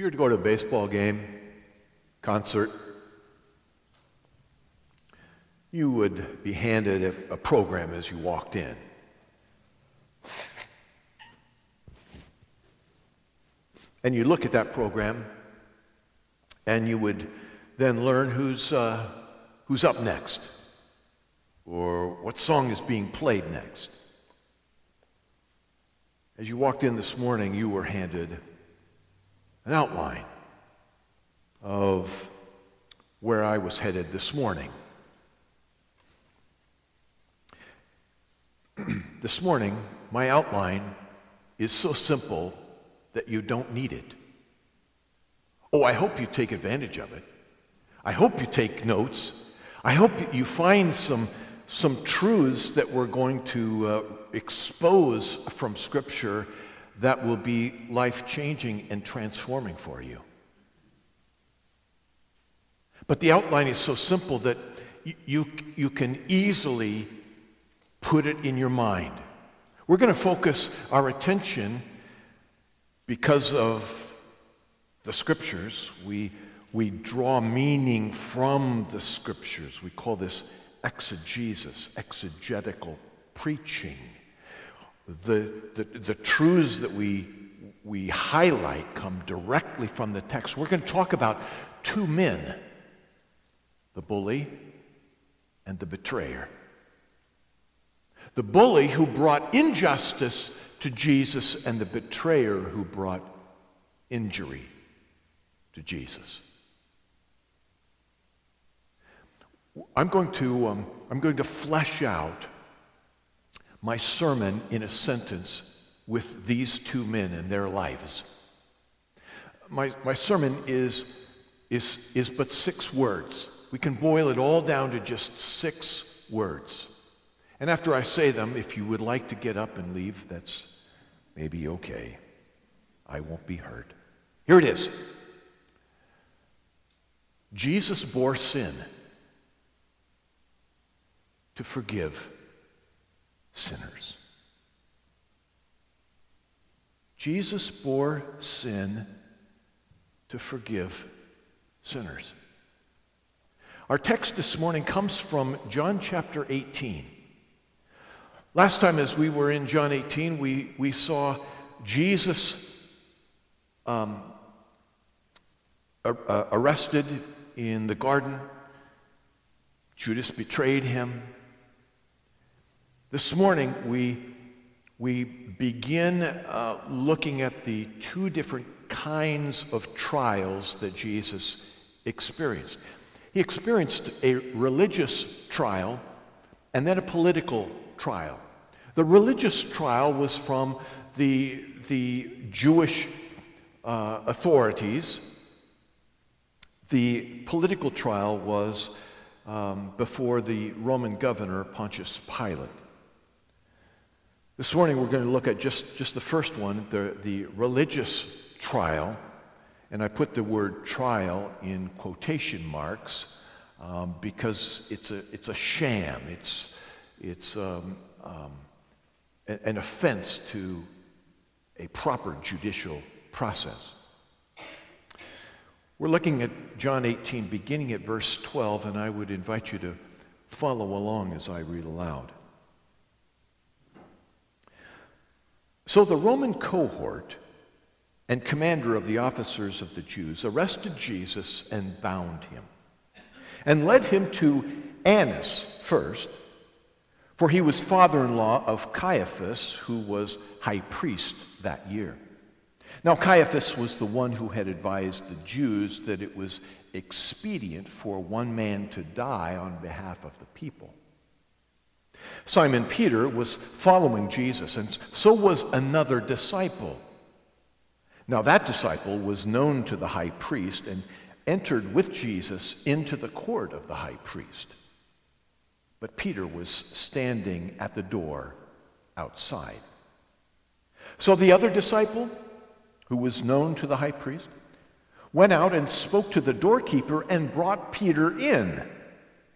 you were to go to a baseball game, concert, you would be handed a, a program as you walked in. And you look at that program, and you would then learn who's, uh, who's up next, or what song is being played next. As you walked in this morning, you were handed an outline of where I was headed this morning. this morning, my outline is so simple that you don't need it. Oh, I hope you take advantage of it. I hope you take notes. I hope you find some, some truths that we're going to uh, expose from Scripture that will be life changing and transforming for you. But the outline is so simple that you, you, can easily put it in your mind. We're going to focus our attention because of the scriptures. We, we draw meaning from the scriptures. We call this exegesis, exegetical preaching. The, the, the truths that we, we highlight come directly from the text. We're going to talk about two men the bully and the betrayer. The bully who brought injustice to Jesus, and the betrayer who brought injury to Jesus. I'm going to, um, I'm going to flesh out my sermon in a sentence with these two men and their lives. My, my sermon is, is, is but six words. We can boil it all down to just six words. And after I say them, if you would like to get up and leave, that's maybe okay. I won't be hurt. Here it is Jesus bore sin to forgive sinners. Jesus bore sin to forgive sinners. Our text this morning comes from John chapter 18. Last time, as we were in John 18, we, we saw Jesus um, arrested in the garden. Judas betrayed him. This morning, we, we begin uh, looking at the two different kinds of trials that Jesus experienced. He experienced a religious trial and then a political trial. The religious trial was from the, the Jewish uh, authorities. The political trial was um, before the Roman governor, Pontius Pilate. This morning we're going to look at just, just the first one, the, the religious trial. And I put the word trial in quotation marks um, because it's a, it's a sham. It's, it's um, um, an offense to a proper judicial process. We're looking at John 18, beginning at verse 12, and I would invite you to follow along as I read aloud. So the Roman cohort and commander of the officers of the Jews arrested Jesus and bound him, and led him to Annas first, for he was father in law of Caiaphas, who was high priest that year. Now, Caiaphas was the one who had advised the Jews that it was expedient for one man to die on behalf of the people. Simon Peter was following Jesus, and so was another disciple. Now, that disciple was known to the high priest and entered with Jesus into the court of the high priest. But Peter was standing at the door outside. So the other disciple, who was known to the high priest, went out and spoke to the doorkeeper and brought Peter in.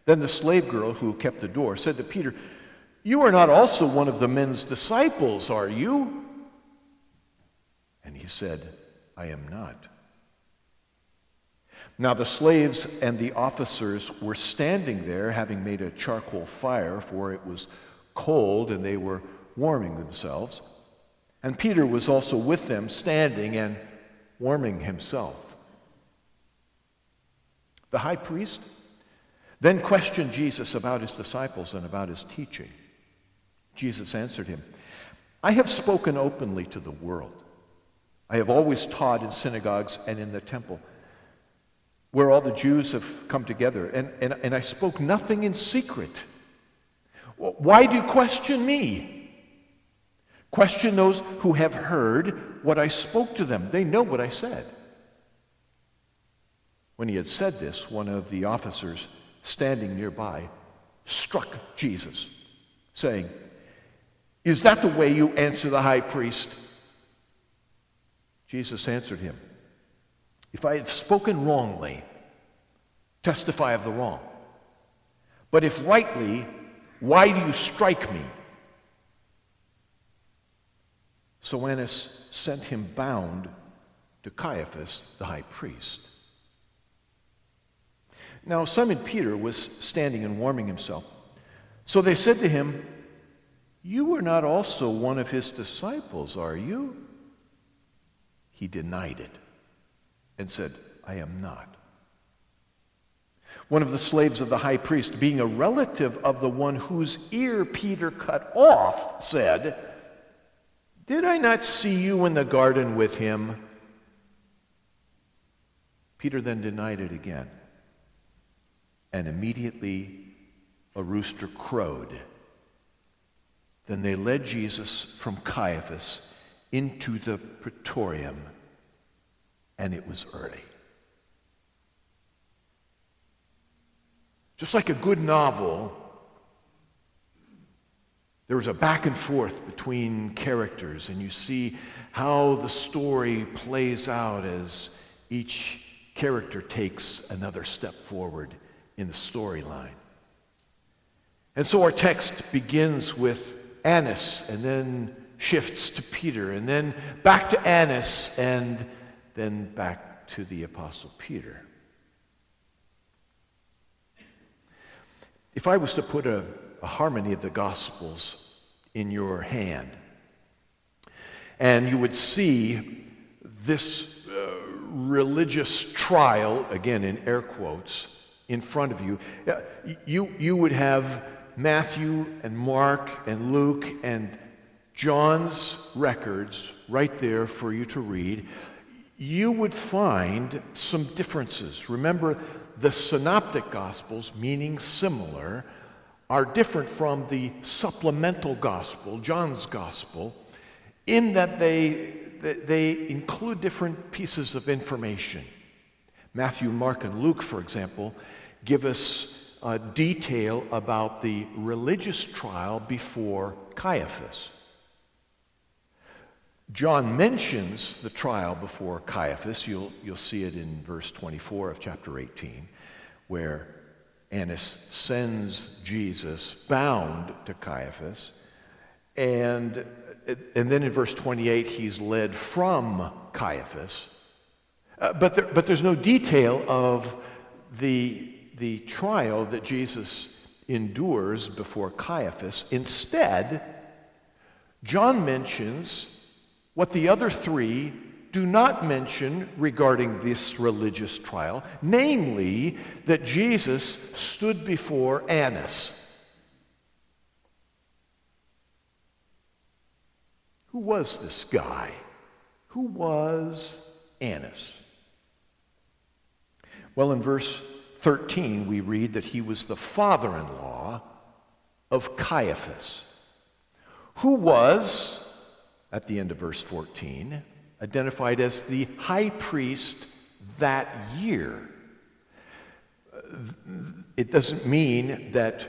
Then the slave girl who kept the door said to Peter, you are not also one of the men's disciples, are you? And he said, I am not. Now the slaves and the officers were standing there, having made a charcoal fire, for it was cold and they were warming themselves. And Peter was also with them, standing and warming himself. The high priest then questioned Jesus about his disciples and about his teaching. Jesus answered him, I have spoken openly to the world. I have always taught in synagogues and in the temple where all the Jews have come together, and, and, and I spoke nothing in secret. Why do you question me? Question those who have heard what I spoke to them. They know what I said. When he had said this, one of the officers standing nearby struck Jesus, saying, Is that the way you answer the high priest? Jesus answered him, if I have spoken wrongly, testify of the wrong. But if rightly, why do you strike me? So Annas sent him bound to Caiaphas, the high priest. Now Simon Peter was standing and warming himself. So they said to him, You are not also one of his disciples, are you? He denied it and said, I am not. One of the slaves of the high priest, being a relative of the one whose ear Peter cut off, said, Did I not see you in the garden with him? Peter then denied it again. And immediately a rooster crowed. Then they led Jesus from Caiaphas into the praetorium and it was early. Just like a good novel, there was a back and forth between characters, and you see how the story plays out as each character takes another step forward in the storyline. And so our text begins with Annas and then shifts to Peter and then back to Annas and then back to the Apostle Peter. If I was to put a, a harmony of the Gospels in your hand, and you would see this uh, religious trial, again in air quotes, in front of you, uh, you, you would have Matthew and Mark and Luke and John's records right there for you to read you would find some differences. Remember, the synoptic gospels, meaning similar, are different from the supplemental gospel, John's gospel, in that they, they include different pieces of information. Matthew, Mark, and Luke, for example, give us detail about the religious trial before Caiaphas. John mentions the trial before Caiaphas. You'll, you'll see it in verse 24 of chapter 18, where Annas sends Jesus bound to Caiaphas. And, and then in verse 28, he's led from Caiaphas. Uh, but, there, but there's no detail of the, the trial that Jesus endures before Caiaphas. Instead, John mentions what the other three do not mention regarding this religious trial, namely that Jesus stood before Annas. Who was this guy? Who was Annas? Well, in verse 13, we read that he was the father in law of Caiaphas, who was at the end of verse 14, identified as the high priest that year. It doesn't mean that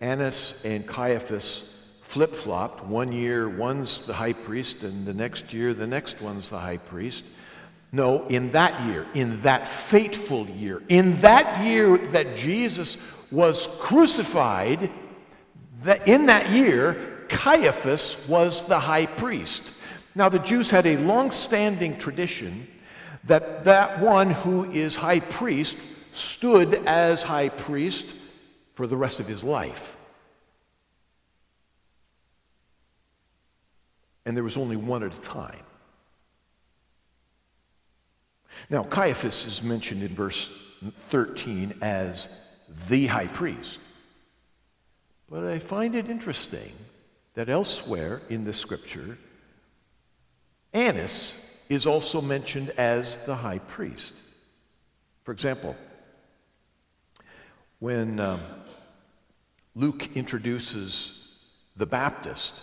Annas and Caiaphas flip flopped. One year, one's the high priest, and the next year, the next one's the high priest. No, in that year, in that fateful year, in that year that Jesus was crucified, that in that year, Caiaphas was the high priest. Now, the Jews had a long standing tradition that that one who is high priest stood as high priest for the rest of his life. And there was only one at a time. Now, Caiaphas is mentioned in verse 13 as the high priest. But I find it interesting that elsewhere in the scripture, Annas is also mentioned as the high priest. For example, when um, Luke introduces the Baptist,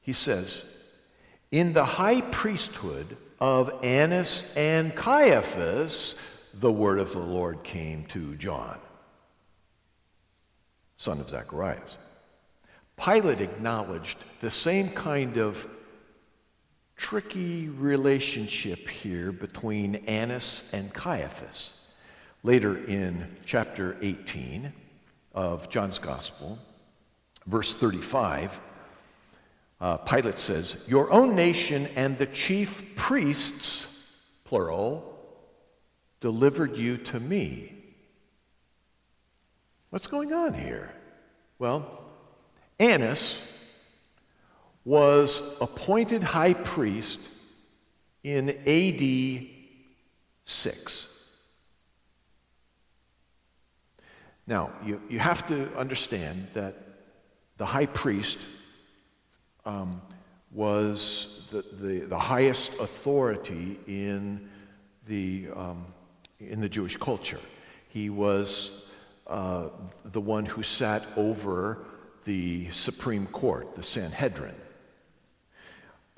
he says, In the high priesthood of Annas and Caiaphas, the word of the Lord came to John, son of Zacharias. Pilate acknowledged the same kind of tricky relationship here between Annas and Caiaphas. Later in chapter 18 of John's Gospel, verse 35, uh, Pilate says, Your own nation and the chief priests, plural, delivered you to me. What's going on here? Well, Annas was appointed high priest in AD 6. Now, you, you have to understand that the high priest um, was the, the, the, highest authority in the, um, in the Jewish culture. He was uh, the one who sat over the Supreme Court, the Sanhedrin.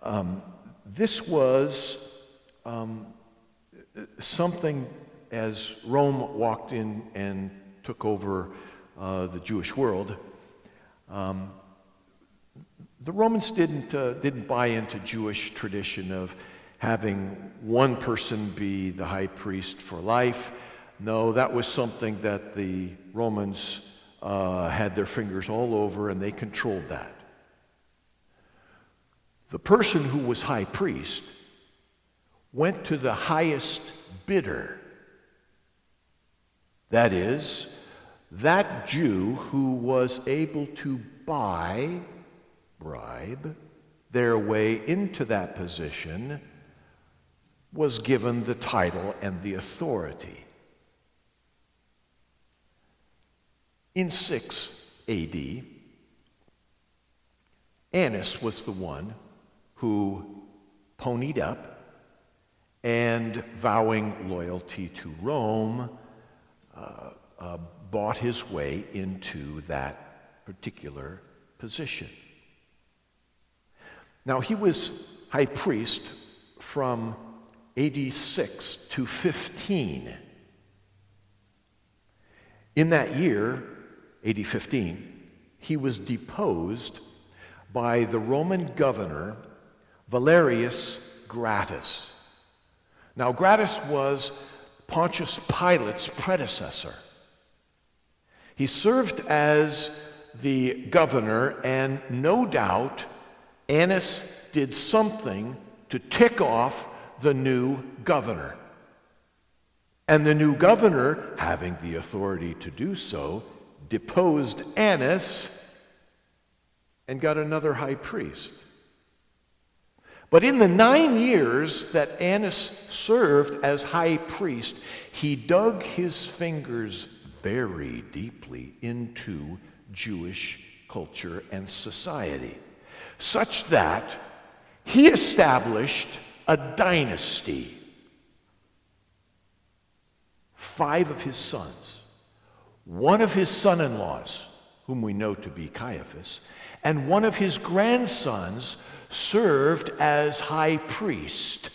Um, this was um, something as Rome walked in and took over uh, the Jewish world. Um, the Romans didn't, uh, didn't buy into Jewish tradition of having one person be the high priest for life. No, that was something that the Romans uh, had their fingers all over and they controlled that. The person who was high priest went to the highest bidder. That is, that Jew who was able to buy, bribe, their way into that position was given the title and the authority. In 6 AD, Annas was the one who ponied up and vowing loyalty to Rome, uh, uh, bought his way into that particular position. Now, he was high priest from AD 6 to 15. In that year, AD 15, he was deposed by the Roman governor Valerius Gratus. Now, Gratus was Pontius Pilate's predecessor. He served as the governor, and no doubt Annas did something to tick off the new governor. And the new governor, having the authority to do so, deposed Annas and got another high priest. But in the nine years that Annas served as high priest, he dug his fingers very deeply into Jewish culture and society, such that he established a dynasty. Five of his sons, one of his son in laws, whom we know to be Caiaphas, and one of his grandsons served as high priest.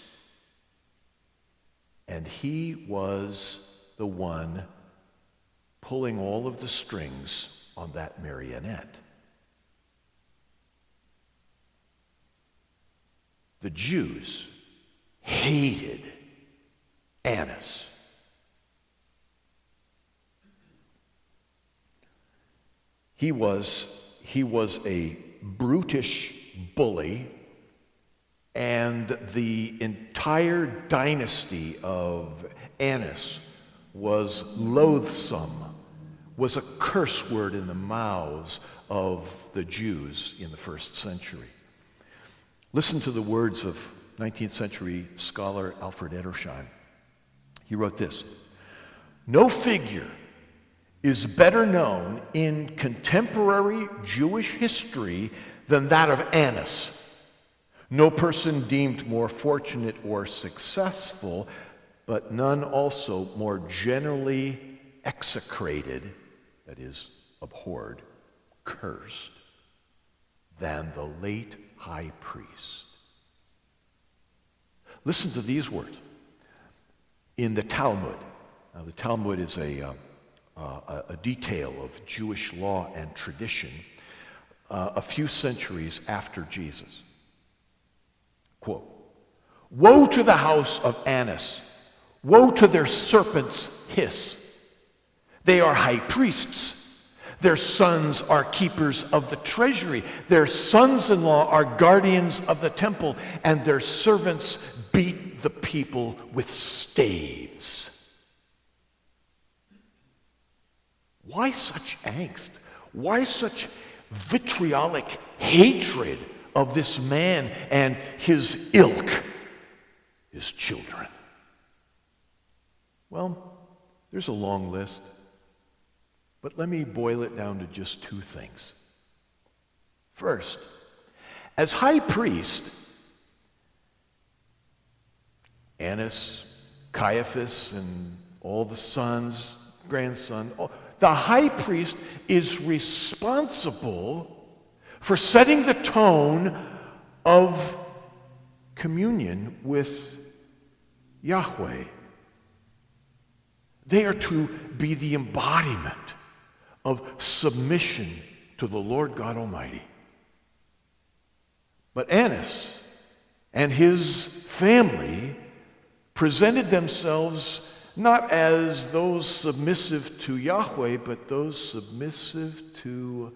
And he was the one pulling all of the strings on that marionette. The Jews hated Annas. He was, he was a brutish bully And the entire dynasty of Annas was loathsome, was a curse word in the mouths of the Jews in the first century. Listen to the words of 19th century scholar Alfred Edersheim. He wrote this No figure is better known in contemporary Jewish history than that of Annas. No person deemed more fortunate or successful, but none also more generally execrated, that is, abhorred, cursed, than the late high priest. Listen to these words. In the Talmud, now the Talmud is a, uh, uh, a detail of Jewish law and tradition uh, a few centuries after Jesus. Quote, Woe to the house of Annas! Woe to their serpent's hiss! They are high priests their sons are keepers of the treasury. Their sons in law are guardians of the temple, and their servants beat the people with staves. Why such angst? Why such vitriolic hatred of this man and his ilk, his children? Well, there's a long list. But let me boil it down to just two things. First, as high priest, Annas, Caiaphas, and all the sons, grandson, the high priest is responsible for setting the tone of communion with Yahweh. They are to be the embodiment of submission to the Lord God Almighty. But Annas and his family presented themselves not as those submissive to Yahweh, but those submissive to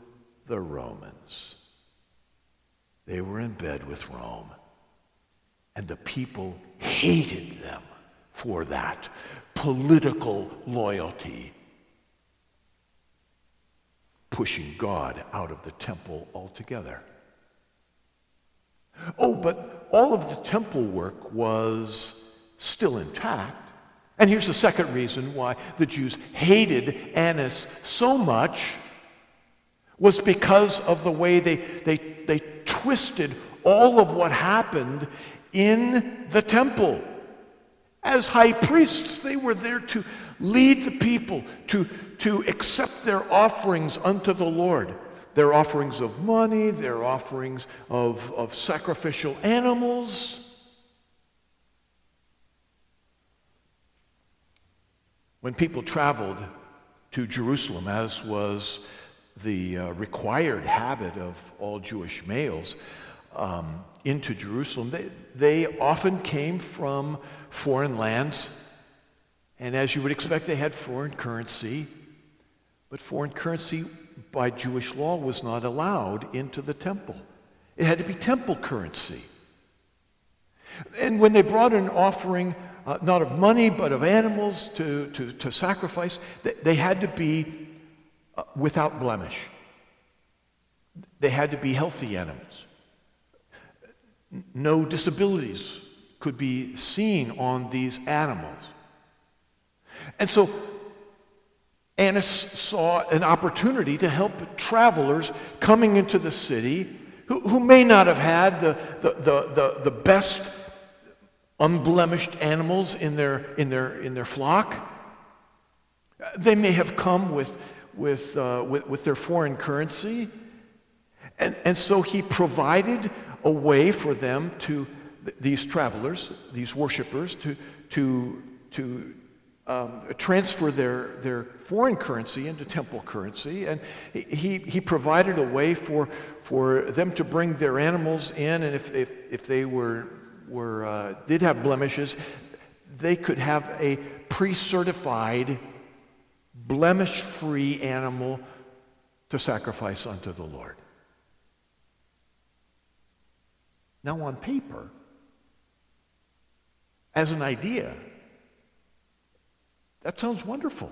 the Romans. They were in bed with Rome, and the people hated them for that political loyalty pushing God out of the temple altogether. Oh, but all of the temple work was still intact. And here's the second reason why the Jews hated Annas so much was because of the way they, they, they twisted all of what happened in the temple. As high priests, they were there to lead the people, to to accept their offerings unto the Lord. Their offerings of money, their offerings of, of sacrificial animals. When people traveled to Jerusalem, as was the uh, required habit of all Jewish males, um, into Jerusalem, they, they often came from foreign lands. And as you would expect, they had foreign currency. But foreign currency by Jewish law was not allowed into the temple. It had to be temple currency. And when they brought an offering, uh, not of money, but of animals to, to, to sacrifice, they, they had to be uh, without blemish. They had to be healthy animals. No disabilities could be seen on these animals. And so Annas saw an opportunity to help travelers coming into the city who, who may not have had the, the, the, the, the best unblemished animals in their, in their, in their flock. They may have come with, with, uh, with, with their foreign currency. And, and so he provided a way for them to, these travelers, these worshipers, to, to, to um, transfer their, their foreign currency into temple currency. And he, he provided a way for, for them to bring their animals in, and if, if, if they were, were, uh, did have blemishes, they could have a pre certified, blemish free animal to sacrifice unto the Lord. Now, on paper, as an idea. That sounds wonderful.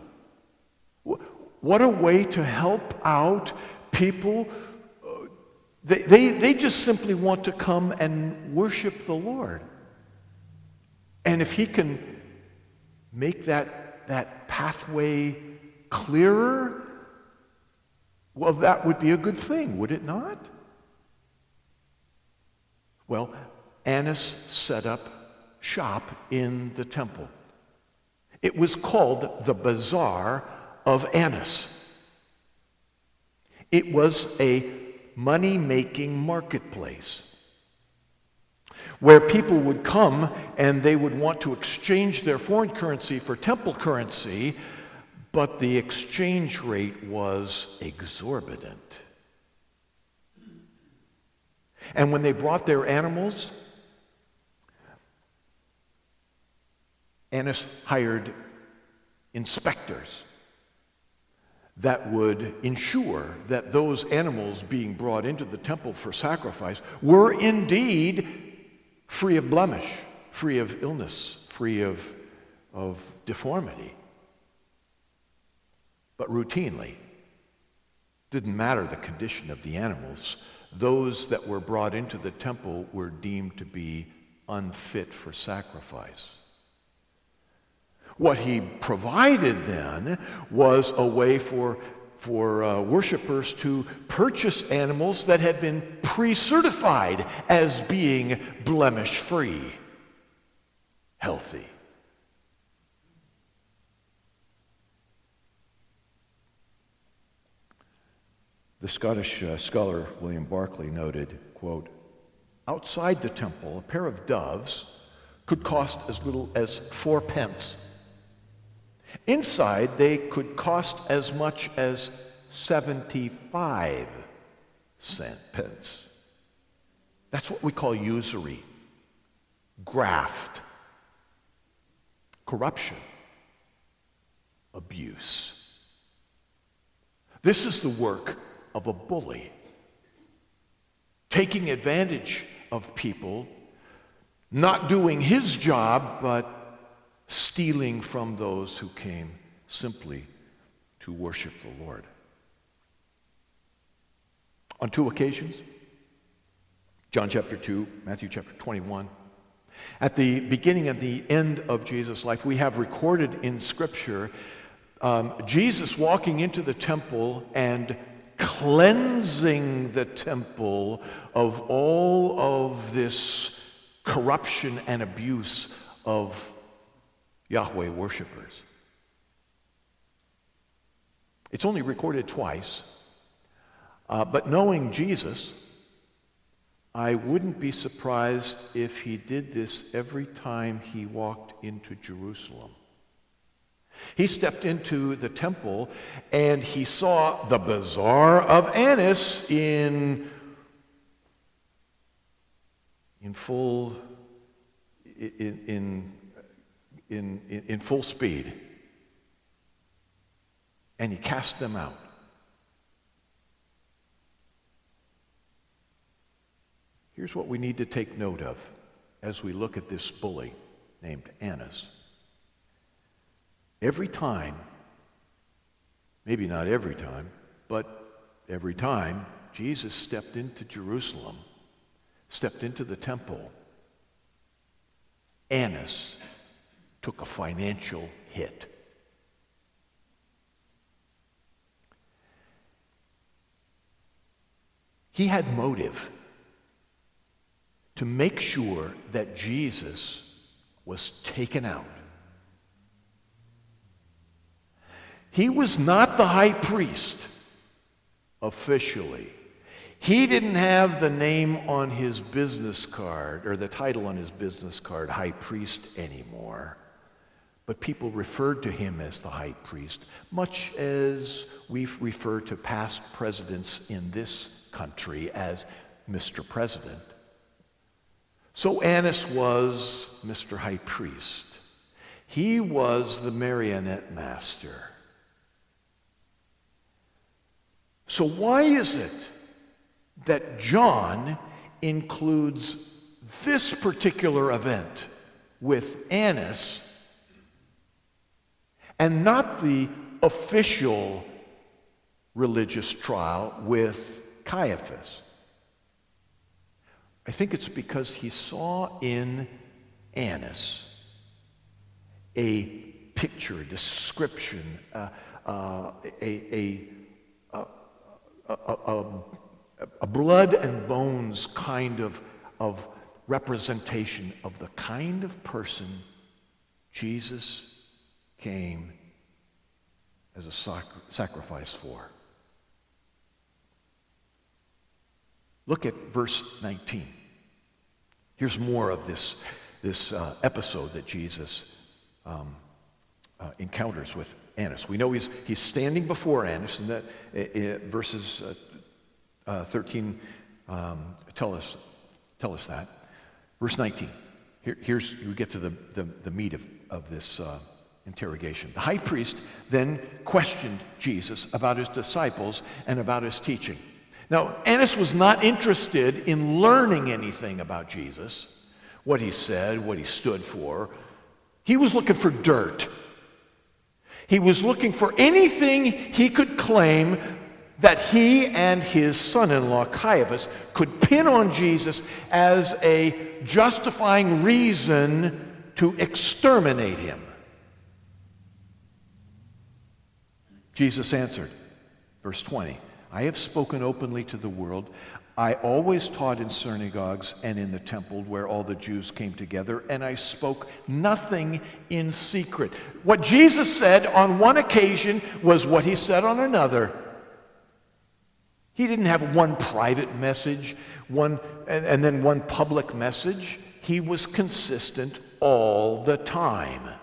What a way to help out people. Uh, they, they, they just simply want to come and worship the Lord. And if He can make that, that pathway clearer, well, that would be a good thing, would it not? Well, Annas set up shop in the temple. It was called the Bazaar of Annas. It was a money making marketplace where people would come and they would want to exchange their foreign currency for temple currency, but the exchange rate was exorbitant. And when they brought their animals, Annas hired inspectors that would ensure that those animals being brought into the temple for sacrifice were indeed free of blemish, free of illness, free of, of deformity. But routinely, didn't matter the condition of the animals, those that were brought into the temple were deemed to be unfit for sacrifice. What he provided then was a way for, for uh, worshipers to purchase animals that had been pre certified as being blemish free, healthy. The Scottish uh, scholar William Barclay noted, quote, outside the temple, a pair of doves could cost as little as four pence. Inside, they could cost as much as 75 cent pence. That's what we call usury, graft, corruption, abuse. This is the work of a bully, taking advantage of people, not doing his job, but stealing from those who came simply to worship the Lord. On two occasions, John chapter 2, Matthew chapter 21, at the beginning and the end of Jesus' life, we have recorded in Scripture um, Jesus walking into the temple and cleansing the temple of all of this corruption and abuse of Yahweh worshippers. It's only recorded twice, uh, but knowing Jesus, I wouldn't be surprised if he did this every time he walked into Jerusalem. He stepped into the temple and he saw the bazaar of Annas in, in full, in, in, in, in full speed. And he cast them out. Here's what we need to take note of as we look at this bully named Annas. Every time, maybe not every time, but every time Jesus stepped into Jerusalem, stepped into the temple, Annas took a financial hit. He had motive to make sure that Jesus was taken out He was not the high priest officially. He didn't have the name on his business card or the title on his business card, high priest, anymore. But people referred to him as the high priest, much as we refer to past presidents in this country as Mr. President. So Annas was Mr. High Priest. He was the marionette master. So, why is it that John includes this particular event with Annas and not the official religious trial with Caiaphas. I think it's because he saw in Annas a picture, a description, uh, uh, a, a, a, a, blood and bones kind of, of representation of the kind of person Jesus came as a sac- sacrifice for. Look at verse 19. Here's more of this, this uh, episode that Jesus um, uh, encounters with Annas. We know he's, he's standing before Annas, and that uh, verses uh, 13 um, tell, us, tell us that. Verse 19. Here, here's, we get to the, the, the meat of, of this uh, interrogation. The high priest then questioned Jesus about his disciples and about his teaching. Now, Annas was not interested in learning anything about Jesus, what he said, what he stood for. He was looking for dirt. He was looking for anything he could claim that he and his son in law, Caiaphas, could pin on Jesus as a justifying reason to exterminate him. Jesus answered, verse 20. I have spoken openly to the world. I always taught in synagogues and in the temple where all the Jews came together, and I spoke nothing in secret. What Jesus said on one occasion was what he said on another. He didn't have one private message, one and, and then one public message. He was consistent all the time.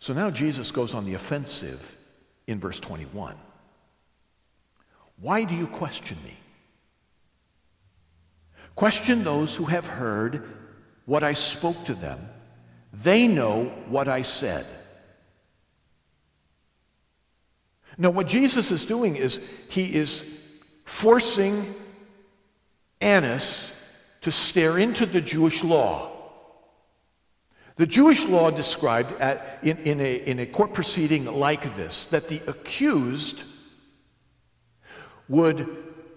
So now Jesus goes on the offensive in verse 21. Why do you question me? Question those who have heard what I spoke to them. They know what I said. Now, what Jesus is doing is he is forcing Annas to stare into the Jewish law. The Jewish law described at, in, in, a, in a court proceeding like this that the accused would,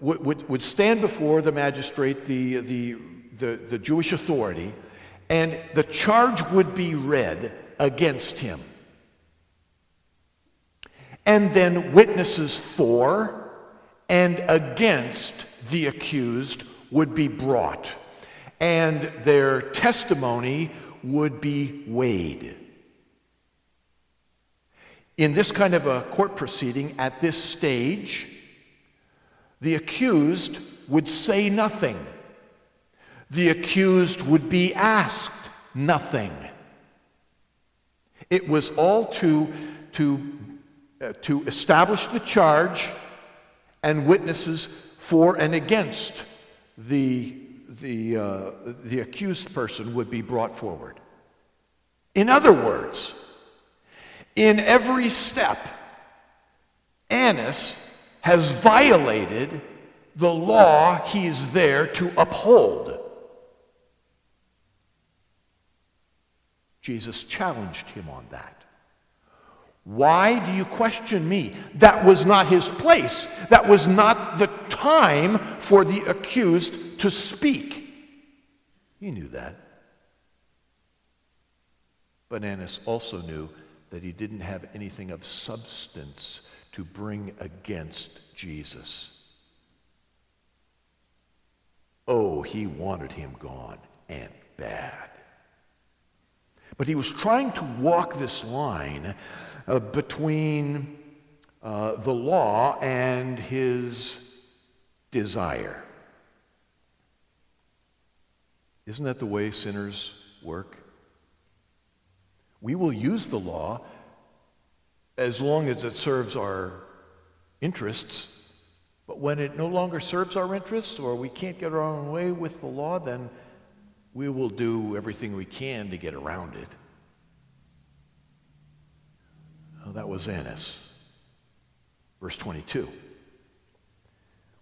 would, would stand before the magistrate, the, the, the, the Jewish authority, and the charge would be read against him. And then witnesses for and against the accused would be brought, and their testimony would be weighed. In this kind of a court proceeding, at this stage, the accused would say nothing. The accused would be asked nothing. It was all to, to, uh, to establish the charge and witnesses for and against the the, uh, the accused person would be brought forward. In other words, in every step, Annas has violated the law he is there to uphold. Jesus challenged him on that. Why do you question me? That was not his place. That was not the time for the accused to speak. He knew that. But Annas also knew that he didn't have anything of substance to bring against Jesus. Oh, he wanted him gone and bad. But he was trying to walk this line uh, between uh, the law and his desire. Isn't that the way sinners work? We will use the law as long as it serves our interests. But when it no longer serves our interests or we can't get our own way with the law, then we will do everything we can to get around it. Oh, that was Annas. Verse 22.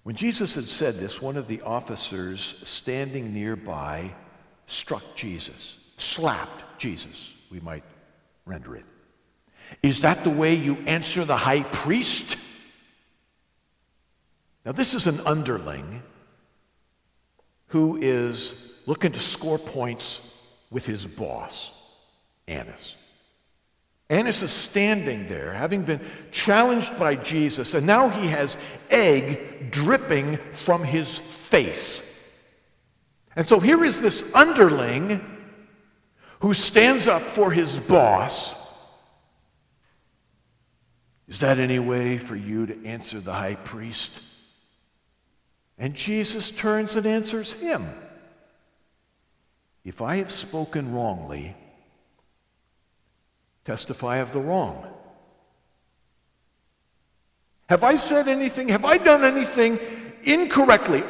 When Jesus had said this, one of the officers standing nearby struck Jesus, slapped Jesus, we might render it. Is that the way you answer the high priest? Now, this is an underling who is looking to score points with his boss, Annas. Annas is standing there, having been challenged by Jesus, and now he has egg dripping from his face. And so here is this underling who stands up for his boss. Is that any way for you to answer the high priest? And Jesus turns and answers him. If I have spoken wrongly, testify of the wrong. Have I said anything? Have I done anything incorrectly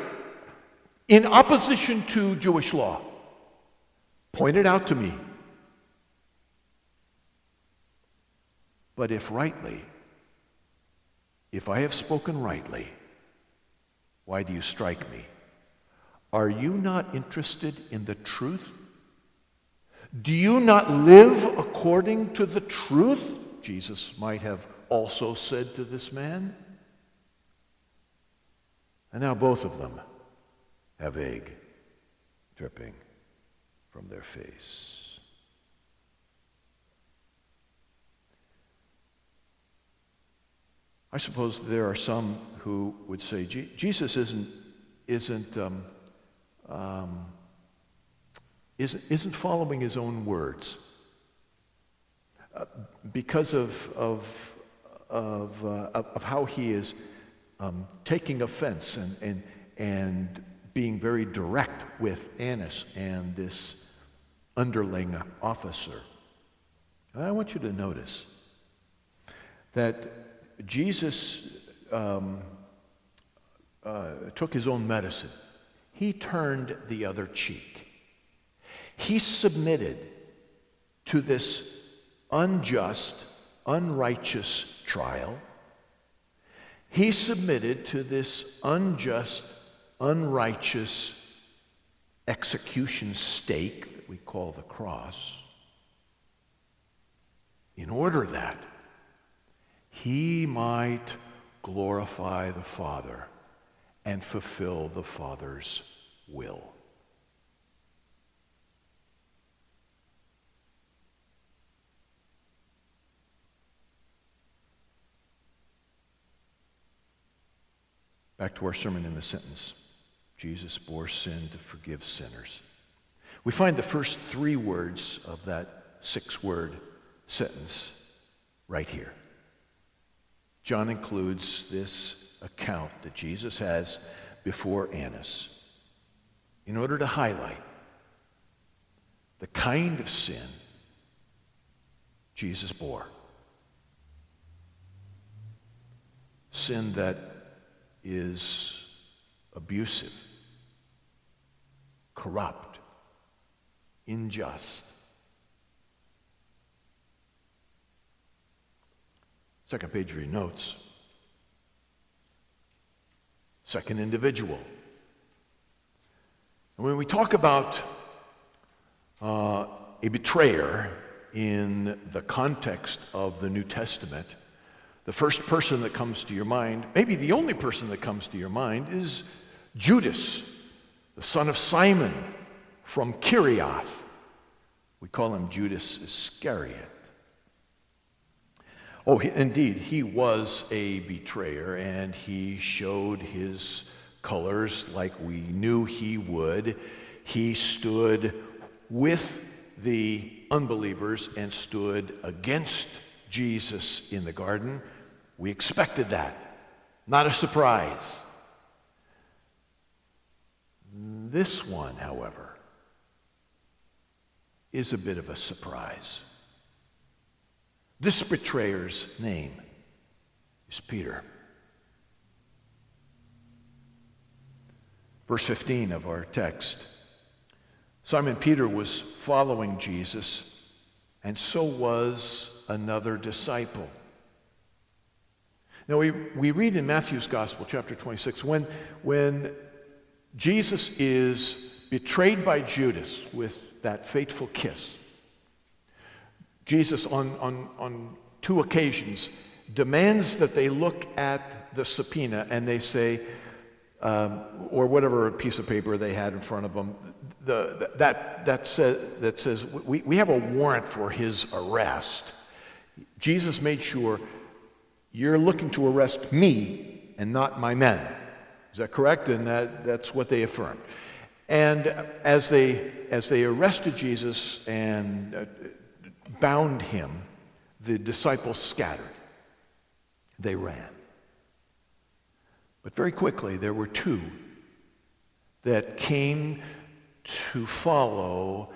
in opposition to Jewish law? Point it out to me. But if rightly, if I have spoken rightly, why do you strike me? Are you not interested in the truth? Do you not live according to the truth? Jesus might have also said to this man. And now both of them have egg dripping from their face. I suppose there are some who would say Jesus isn't, isn't, um, um, isn't, following his own words. Uh, because of, of, of, uh, of how he is um, taking offense and, and, and being very direct with Annas and this underling officer. I want you to notice that Jesus um, uh, took his own medicine. He turned the other cheek. He submitted to this unjust, unrighteous trial. He submitted to this unjust, unrighteous execution stake that we call the cross in order that he might glorify the Father and fulfill the Father's will. Back to our sermon in the sentence. Jesus bore sin to forgive sinners. We find the first three words of that six word sentence right here. John includes this account that Jesus has before Annas in order to highlight the kind of sin Jesus bore. Sin that is abusive corrupt, unjust. Second page your notes. Second individual. And when we talk about uh, a betrayer in the context of the New Testament, the first person that comes to your mind, maybe the only person that comes to your mind, is Judas the son of Simon from Kerioth. We call him Judas Iscariot. Oh, indeed, he was a betrayer, and he showed his colors like we knew he would. He stood with the unbelievers and stood against Jesus in the garden. We expected that. Not a surprise. This one, however, is a bit of a surprise. This betrayer's name is Peter. Verse 15 of our text Simon Peter was following Jesus, and so was another disciple. Now, we, we read in Matthew's Gospel, chapter 26, when, when Jesus is betrayed by Judas with that fateful kiss, Jesus, on, on, on two occasions, demands that they look at the subpoena and they say, um, or whatever piece of paper they had in front of them, the, that, that, says, that says we, we have a warrant for his arrest. Jesus made sure you're looking to arrest me and not my men. Is that correct? And that, that's what they affirmed. And as they, as they arrested Jesus and uh, bound him, the disciples scattered. They ran. But very quickly, there were two that came to follow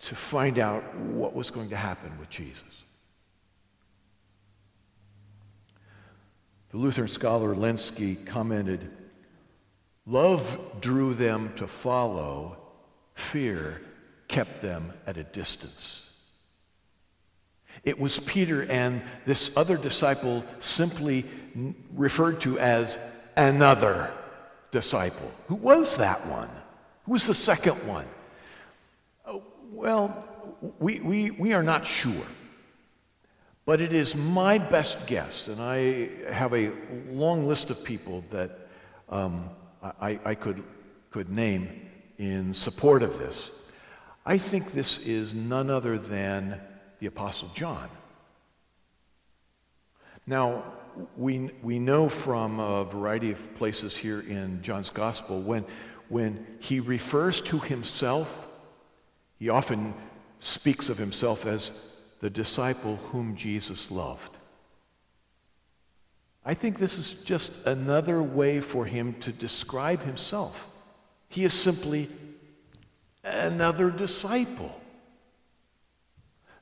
to find out what was going to happen with Jesus. The Lutheran scholar Lenski commented Love drew them to follow, fear kept them at a distance. It was Peter and this other disciple simply referred to as another disciple. Who was that one? Who was the second one? Oh, well, we, we, we are not sure. But it is my best guess, and I have a long list of people that um, I, I could, could name in support of this. I think this is none other than the Apostle John. Now, we, we know from a variety of places here in John's Gospel when, when he refers to himself, he often speaks of himself as the disciple whom Jesus loved. I think this is just another way for him to describe himself. He is simply another disciple.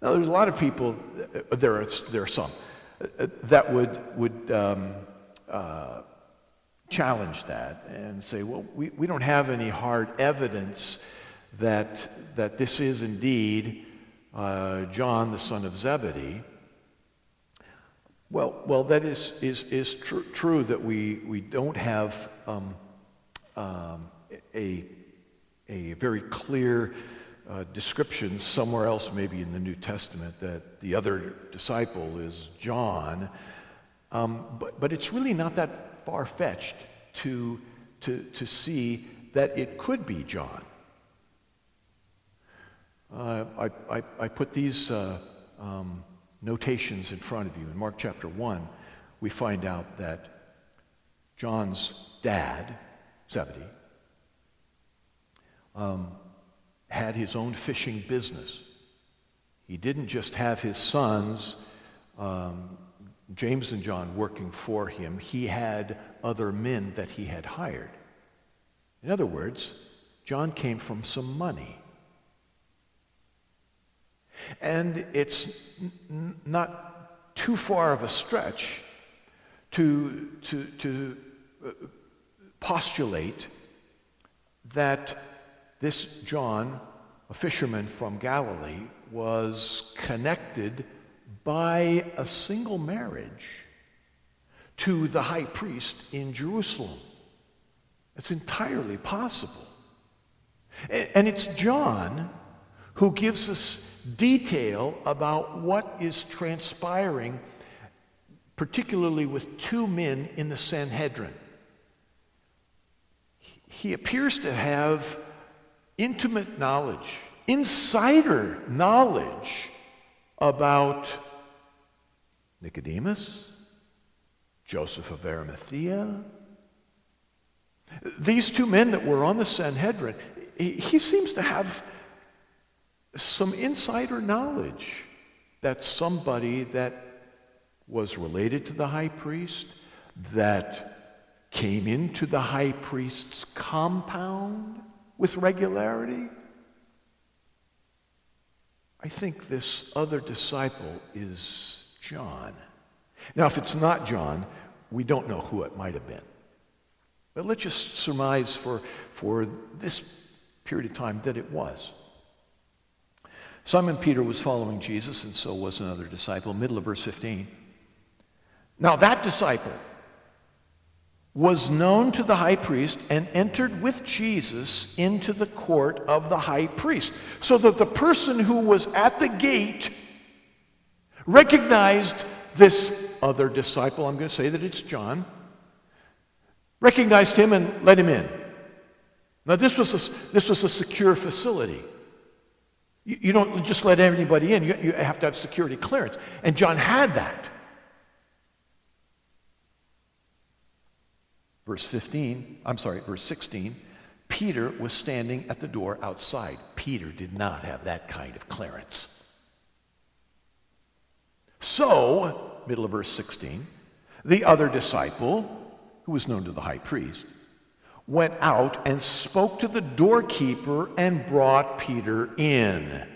Now, there's a lot of people, uh, there are, there are some, uh, that would, would um, uh, challenge that and say, well, we, we don't have any hard evidence that, that this is indeed uh, John, the son of Zebedee. Well, well that is, is, is tr- true that we, we don't have um, um, a, a very clear uh, description somewhere else, maybe in the New Testament, that the other disciple is John. Um, but, but it's really not that far fetched to, to, to see that it could be John. Uh, I, I, I, put these uh, um, notations in front of you. In Mark chapter 1, we find out that John's dad, Zebedee, um, had his own fishing business. He didn't just have his sons, um, James and John, working for him, he had other men that he had hired. In other words, John came from some money. And it's n- not too far of a stretch to, to, to uh, postulate that this John, a fisherman from Galilee, was connected by a single marriage to the high priest in Jerusalem. It's entirely possible. And it's John who gives us detail about what is transpiring, particularly with two men in the Sanhedrin. He appears to have intimate knowledge, insider knowledge about Nicodemus, Joseph of Arimathea. These two men that were on the Sanhedrin, he, seems to have some insider knowledge that somebody that was related to the high priest, that came into the high priest's compound with regularity. I think this other disciple is John. Now, if it's not John, we don't know who it might have been. But let's just surmise for, for this period of time that it was. Simon Peter was following Jesus, and so was another disciple. Middle of verse 15. Now, that disciple was known to the high priest and entered with Jesus into the court of the high priest. So that the person who was at the gate recognized this other disciple. I'm going to say that it's John. Recognized him and let him in. Now, this was a, this was a secure facility. You, you don't just let anybody in, you, you have to have security clearance. And John had that. Verse 15, I'm sorry, verse 16, Peter was standing at the door outside. Peter did not have that kind of clearance. So, middle of verse 16, the other disciple, who was known to the high priest, went out and spoke to the doorkeeper and brought Peter in.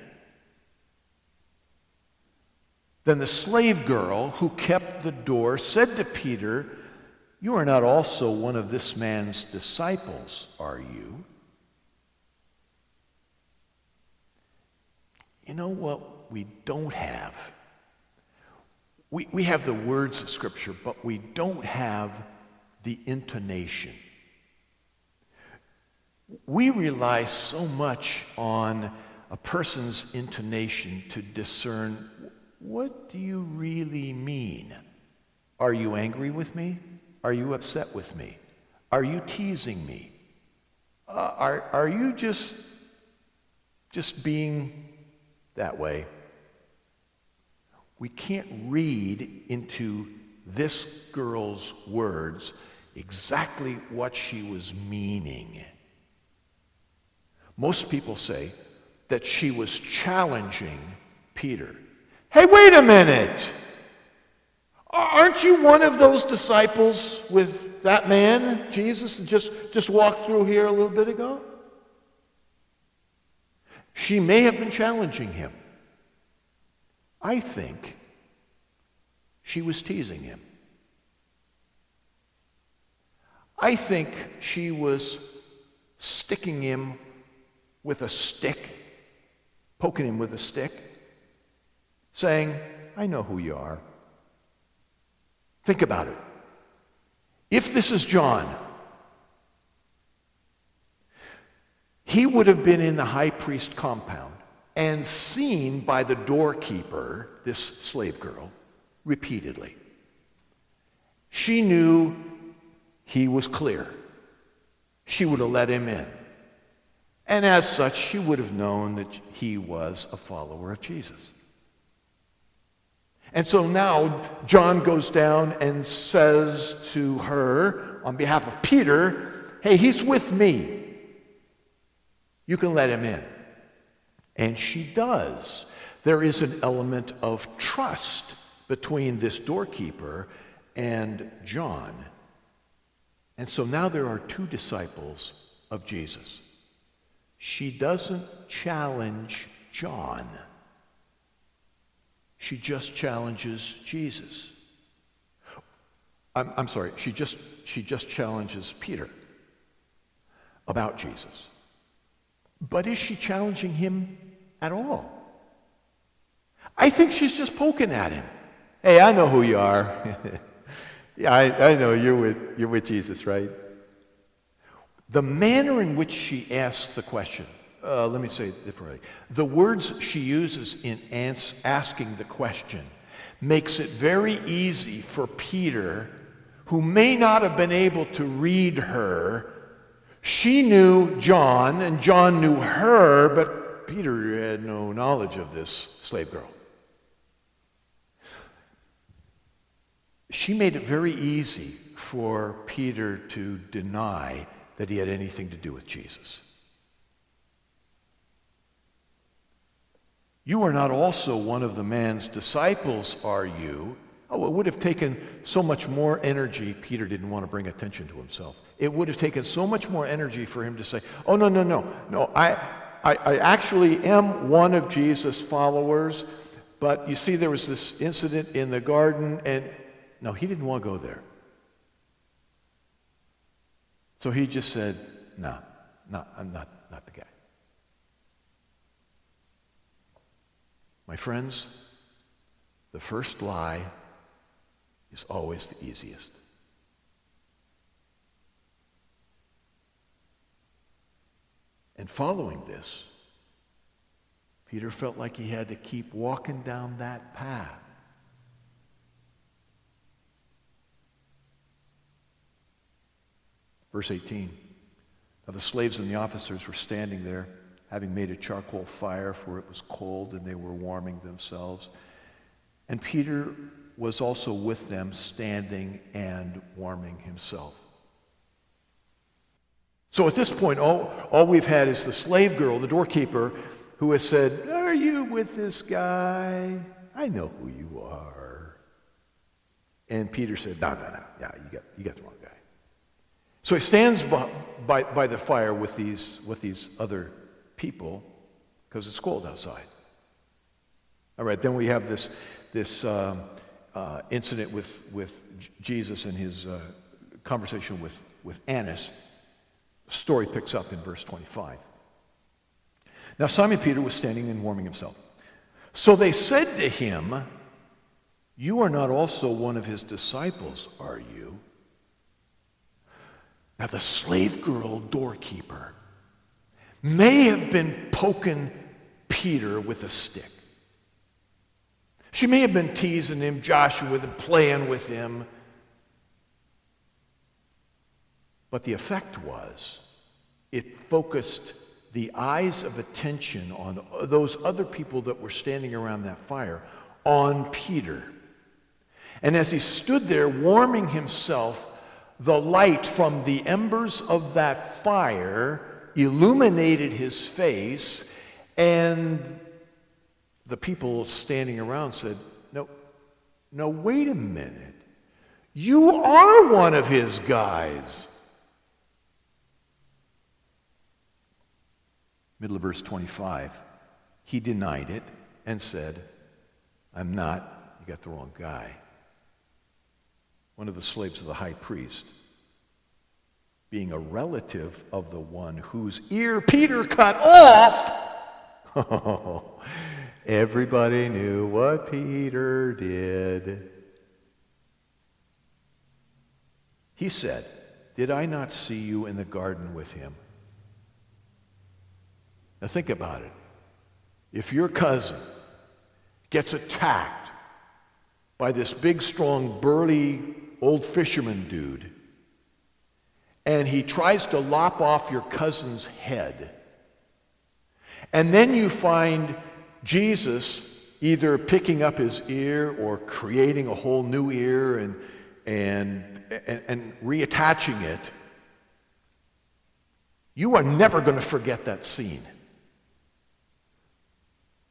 Then the slave girl who kept the door said to Peter, You are not also one of this man's disciples, are you? You know what we don't have? We, we have the words of Scripture, but we don't have the intonation. We rely so much on a person's intonation to discern what do you really mean? Are you angry with me? Are you upset with me? Are you teasing me? Uh, are, are you just, just being that way? We can't read into this girl's words exactly what she was meaning. Most people say that she was challenging Peter. Hey, wait a minute! Aren't you one of those disciples with that man, Jesus, that just, just walked through here a little bit ago? She may have been challenging him. I think she was teasing him. I think she was sticking him with a stick, poking him with a stick, saying, I know who you are. Think about it. If this is John, he would have been in the high priest compound and seen by the doorkeeper, this slave girl, repeatedly. She knew he was clear. She would have let him in. And as such, she would have known that he was a follower of Jesus. And so now John goes down and says to her, on behalf of Peter, hey, he's with me. You can let him in. And she does. There is an element of trust between this doorkeeper and John. And so now there are two disciples of Jesus. She doesn't challenge John. She just challenges Jesus. I'm, I'm sorry, she just, she just challenges Peter about Jesus. But is she challenging him at all? I think she's just poking at him. Hey, I know who you are. yeah, I, I know you're with, you're with Jesus, right? The manner in which she asks the question, uh, let me say it differently. The words she uses in ans- asking the question makes it very easy for Peter, who may not have been able to read her. She knew John, and John knew her, but Peter had no knowledge of this slave girl. She made it very easy for Peter to deny that he had anything to do with Jesus. You are not also one of the man's disciples, are you? Oh, it would have taken so much more energy. Peter didn't want to bring attention to himself. It would have taken so much more energy for him to say, Oh, no, no, no. No, I, I, I actually am one of Jesus' followers. But you see, there was this incident in the garden, and no, he didn't want to go there. So he just said, no, no, I'm not, not the guy. My friends, the first lie is always the easiest. And following this, Peter felt like he had to keep walking down that path. Verse 18. Now the slaves and the officers were standing there, having made a charcoal fire, for it was cold, and they were warming themselves. And Peter was also with them, standing and warming himself. So at this point, all, all we've had is the slave girl, the doorkeeper, who has said, Are you with this guy? I know who you are. And Peter said, No, no, no. Yeah, you got, you got the wrong. So he stands by, by, by the fire with these, with these other people because it's cold outside. All right, then we have this, this um, uh, incident with, with Jesus and his uh, conversation with, with Annas. Story picks up in verse 25. Now, Simon Peter was standing and warming himself. So they said to him, You are not also one of his disciples, are you? Now, the slave girl doorkeeper may have been poking Peter with a stick. She may have been teasing him, Joshua, and playing with him. But the effect was it focused the eyes of attention on those other people that were standing around that fire on Peter. And as he stood there warming himself, the light from the embers of that fire illuminated his face, and the people standing around said, No, no, wait a minute. You are one of his guys. Middle of verse 25. He denied it and said, I'm not. You got the wrong guy one of the slaves of the high priest, being a relative of the one whose ear Peter cut off. everybody knew what Peter did. He said, Did I not see you in the garden with him? Now think about it. If your cousin gets attacked by this big, strong, burly old fisherman dude, and he tries to lop off your cousin's head. And then you find Jesus either picking up his ear or creating a whole new ear and, and, and, and reattaching it. You are never going to forget that scene.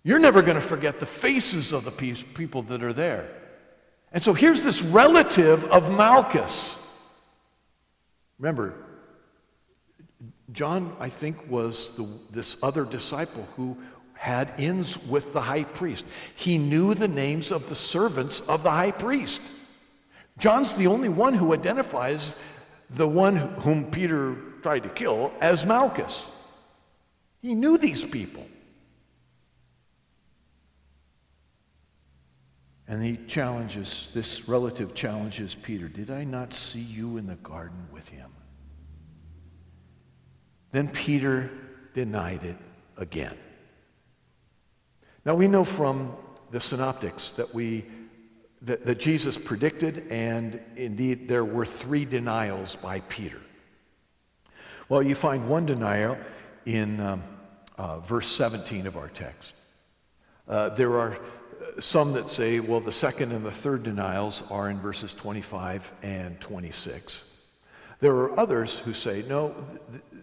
You're never going to forget the faces of the people that are there. And so here's this relative of Malchus. Remember, John, I think, was the, this other disciple who had ins with the high priest. He knew the names of the servants of the high priest. John's the only one who identifies the one whom Peter tried to kill as Malchus. He knew these people. And he challenges, this relative challenges Peter Did I not see you in the garden with him? Then Peter denied it again. Now we know from the synoptics that we that, that Jesus predicted, and indeed there were three denials by Peter. Well, you find one denial in um, uh, verse 17 of our text. Uh, there are some that say, well, the second and the third denials are in verses 25 and 26. There are others who say, no,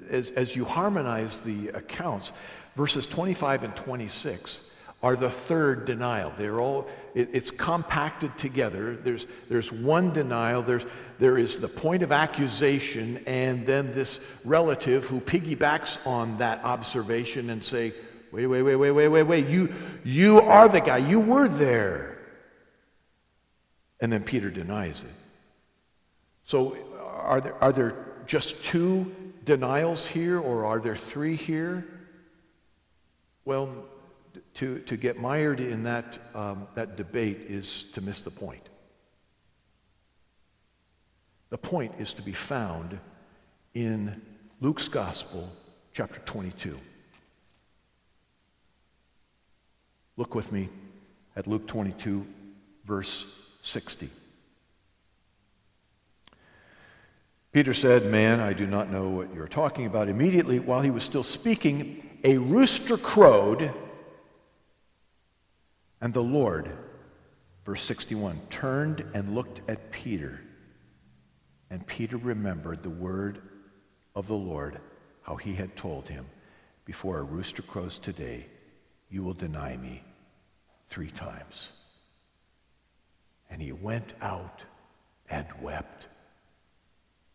as, as you harmonize the accounts, verses 25 and 26 are the third denial. They're all, it, it's compacted together. There's, there's one denial, there's, there is the point of accusation, and then this relative who piggybacks on that observation and say, Wait, wait, wait, wait, wait, wait, wait. You, you are the guy. You were there. And then Peter denies it. So are there, are there just two denials here or are there three here? Well, to, to get mired in that, um, that debate is to miss the point. The point is to be found in Luke's Gospel, chapter 22. Look with me at Luke 22, verse 60. Peter said, Man, I do not know what you're talking about. Immediately, while he was still speaking, a rooster crowed, and the Lord, verse 61, turned and looked at Peter. And Peter remembered the word of the Lord, how he had told him, Before a rooster crows today, you will deny me three times. And he went out and wept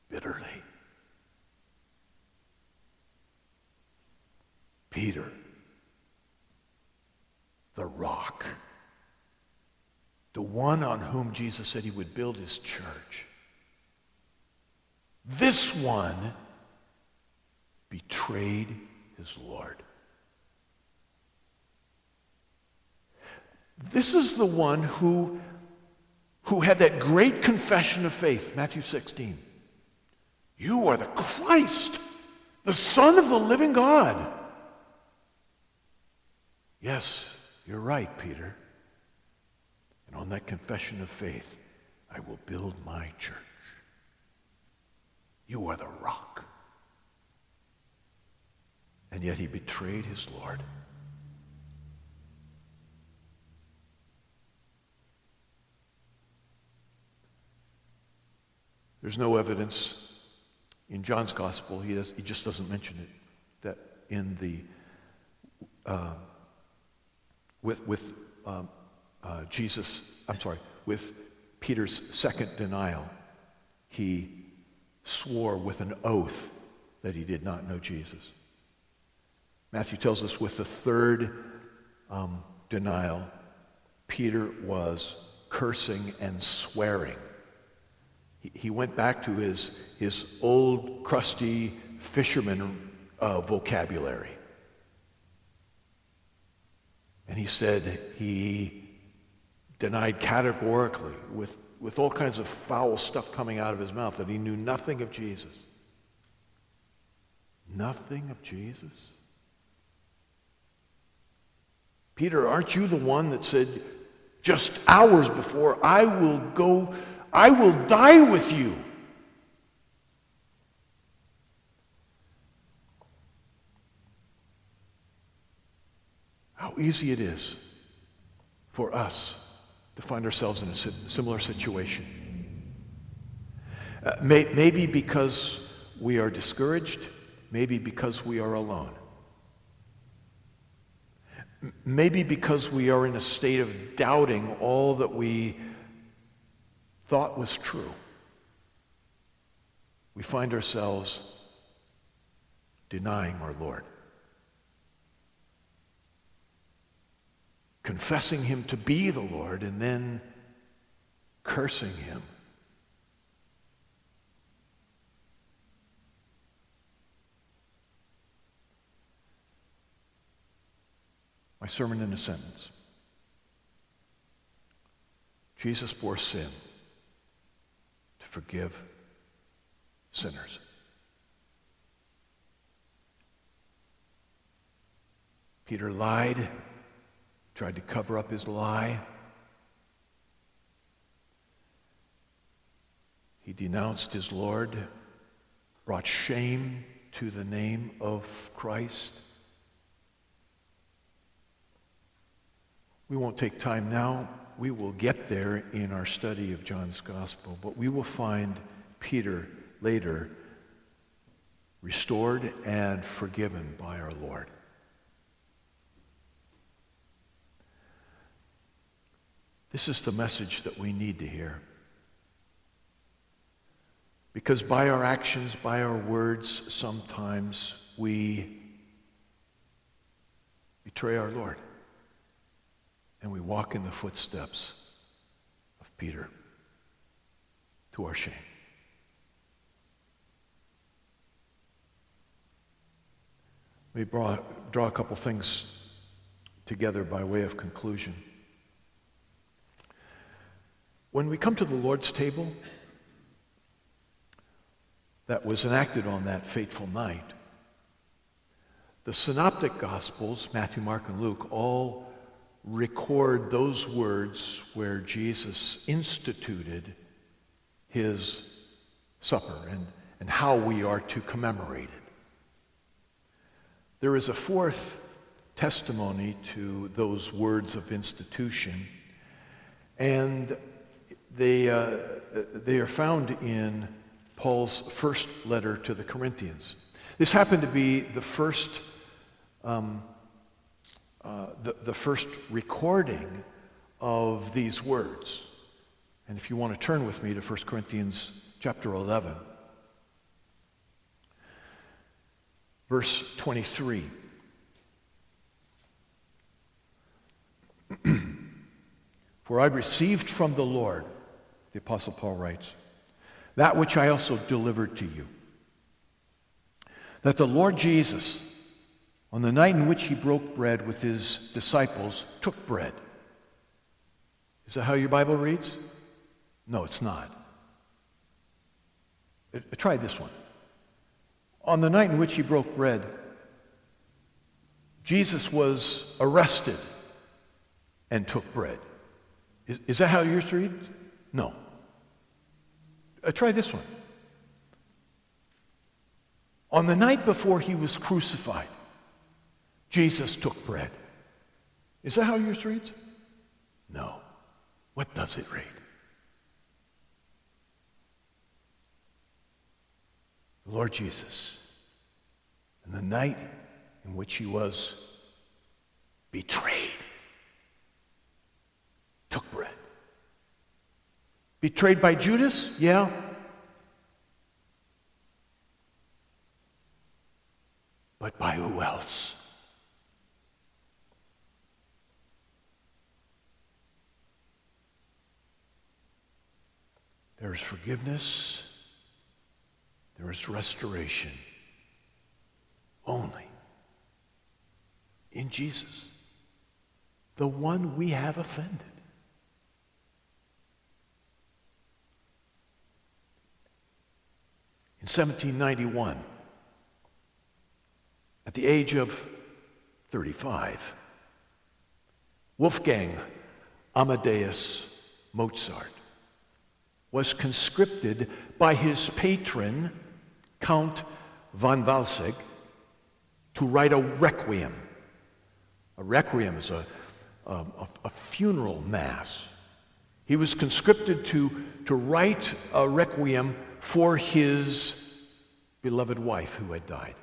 bitterly. Peter, the rock, the one on whom Jesus said he would build his church. This one betrayed his Lord. This is the one who, who had that great confession of faith, Matthew 16. You are the Christ, the Son of the living God. Yes, you're right, Peter. And on that confession of faith, I will build my church. You are the rock. And yet he betrayed his Lord. There's no evidence in John's gospel, he, does, he just doesn't mention it, that in the, uh, with, with um, uh, Jesus, I'm sorry, with Peter's second denial, he swore with an oath that he did not know Jesus. Matthew tells us with the third um, denial, Peter was cursing and swearing. He, went back to his, his old, crusty fisherman uh, vocabulary. And he said he denied categorically, with, with all kinds of foul stuff coming out of his mouth, that he knew nothing of Jesus. Nothing of Jesus? Peter, aren't you the one that said just hours before, I will go, I will die with you? How easy it is for us to find ourselves in a similar situation. Uh, may, maybe because we are discouraged, maybe because we are alone. Maybe because we are in a state of doubting all that we thought was true. We find ourselves denying our Lord. confessing him to be the Lord and then cursing him. My sermon in a sentence. Jesus bore sin to forgive sinners. Peter lied tried to cover up his lie. He denounced his Lord, brought shame to the name of Christ. We won't take time now. We will get there in our study of John's Gospel, but we will find Peter later restored and forgiven by our Lord. This is the message that we need to hear. Because by our actions, by our words, sometimes we betray our Lord. And we walk in the footsteps of Peter to our shame. Let me draw, draw a couple things together by way of conclusion. When we come to the Lord's table, that was enacted on that fateful night. The synoptic gospels, Matthew, Mark, and Luke, all record those words where Jesus instituted his supper and, and how we are to commemorate it. There is a fourth testimony to those words of institution, and they, uh, they are found in Paul's first letter to the Corinthians. This happened to be the first, um, uh, the, the first recording of these words. And if you want to turn with me to 1 Corinthians chapter 11, verse 23. For I received from the Lord, the Apostle Paul writes, that which I also delivered to you. That the Lord Jesus, on the night in which he broke bread with his disciples, took bread. Is that how your Bible reads? No, it's not. Uh, try this one. On the night in which he broke bread, Jesus was arrested and took bread. Is, is that how yours reads? No. Uh, try this one. On the night before he was crucified, Jesus took bread. Is that how yours reads? No. What does it read? The Lord Jesus, in the night in which he was betrayed, took bread. Betrayed by Judas? Yeah. But by who else? There is forgiveness. There is restoration. Only in Jesus, the one we have offended. In 1791, at the age of 35, Wolfgang Amadeus Mozart was conscripted by his patron, Count von Walsegg, to write a requiem. A requiem is a, a, a funeral mass. He was conscripted to, to write a requiem for his beloved wife who had died.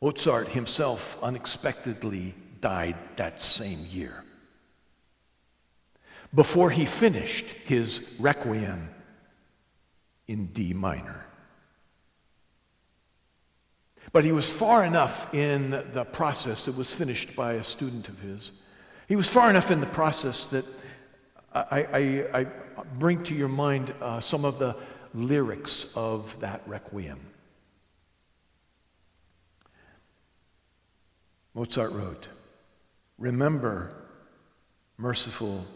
Mozart himself unexpectedly died that same year. Before he finished his requiem in D minor. But he was far enough in the process, it was finished by a student of his. He was far enough in the process that I, I, I bring to your mind uh, some of the lyrics of that requiem. Mozart wrote, Remember, merciful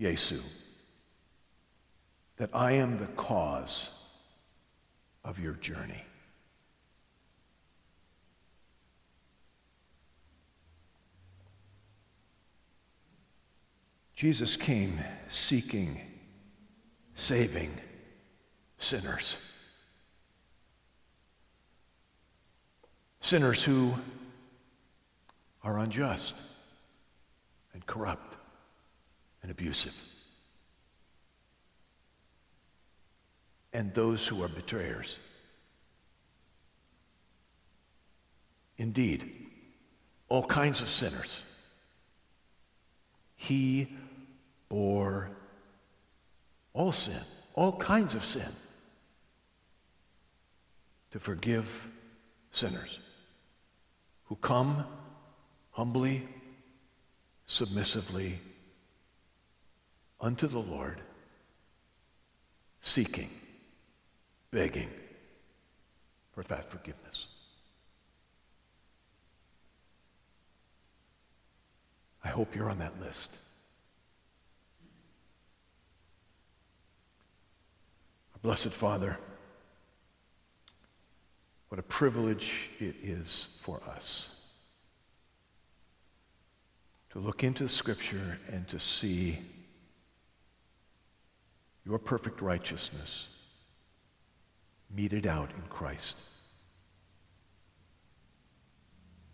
Jesu, that I am the cause of your journey. Jesus came seeking, saving sinners. Sinners who are unjust and corrupt and abusive. And those who are betrayers. Indeed, all kinds of sinners. He bore all sin, all kinds of sin, to forgive sinners who come humbly, submissively unto the Lord, seeking, begging for that forgiveness. I hope you're on that list. Blessed Father, what a privilege it is for us to look into Scripture and to see your perfect righteousness meted out in Christ.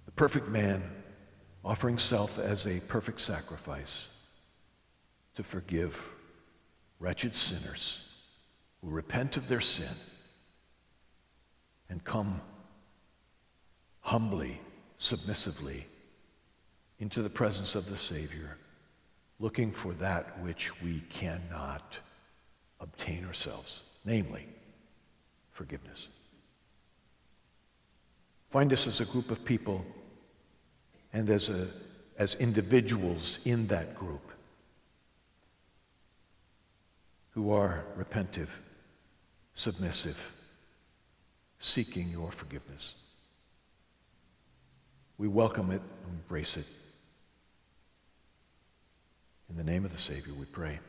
The perfect man offering self as a perfect sacrifice to forgive wretched sinners who repent of their sin and come humbly, submissively into the presence of the Savior, looking for that which we cannot obtain ourselves, namely forgiveness. Find us as a group of people and as, a, as individuals in that group who are repentive, submissive, seeking your forgiveness. We welcome it and embrace it. In the name of the Savior, we pray.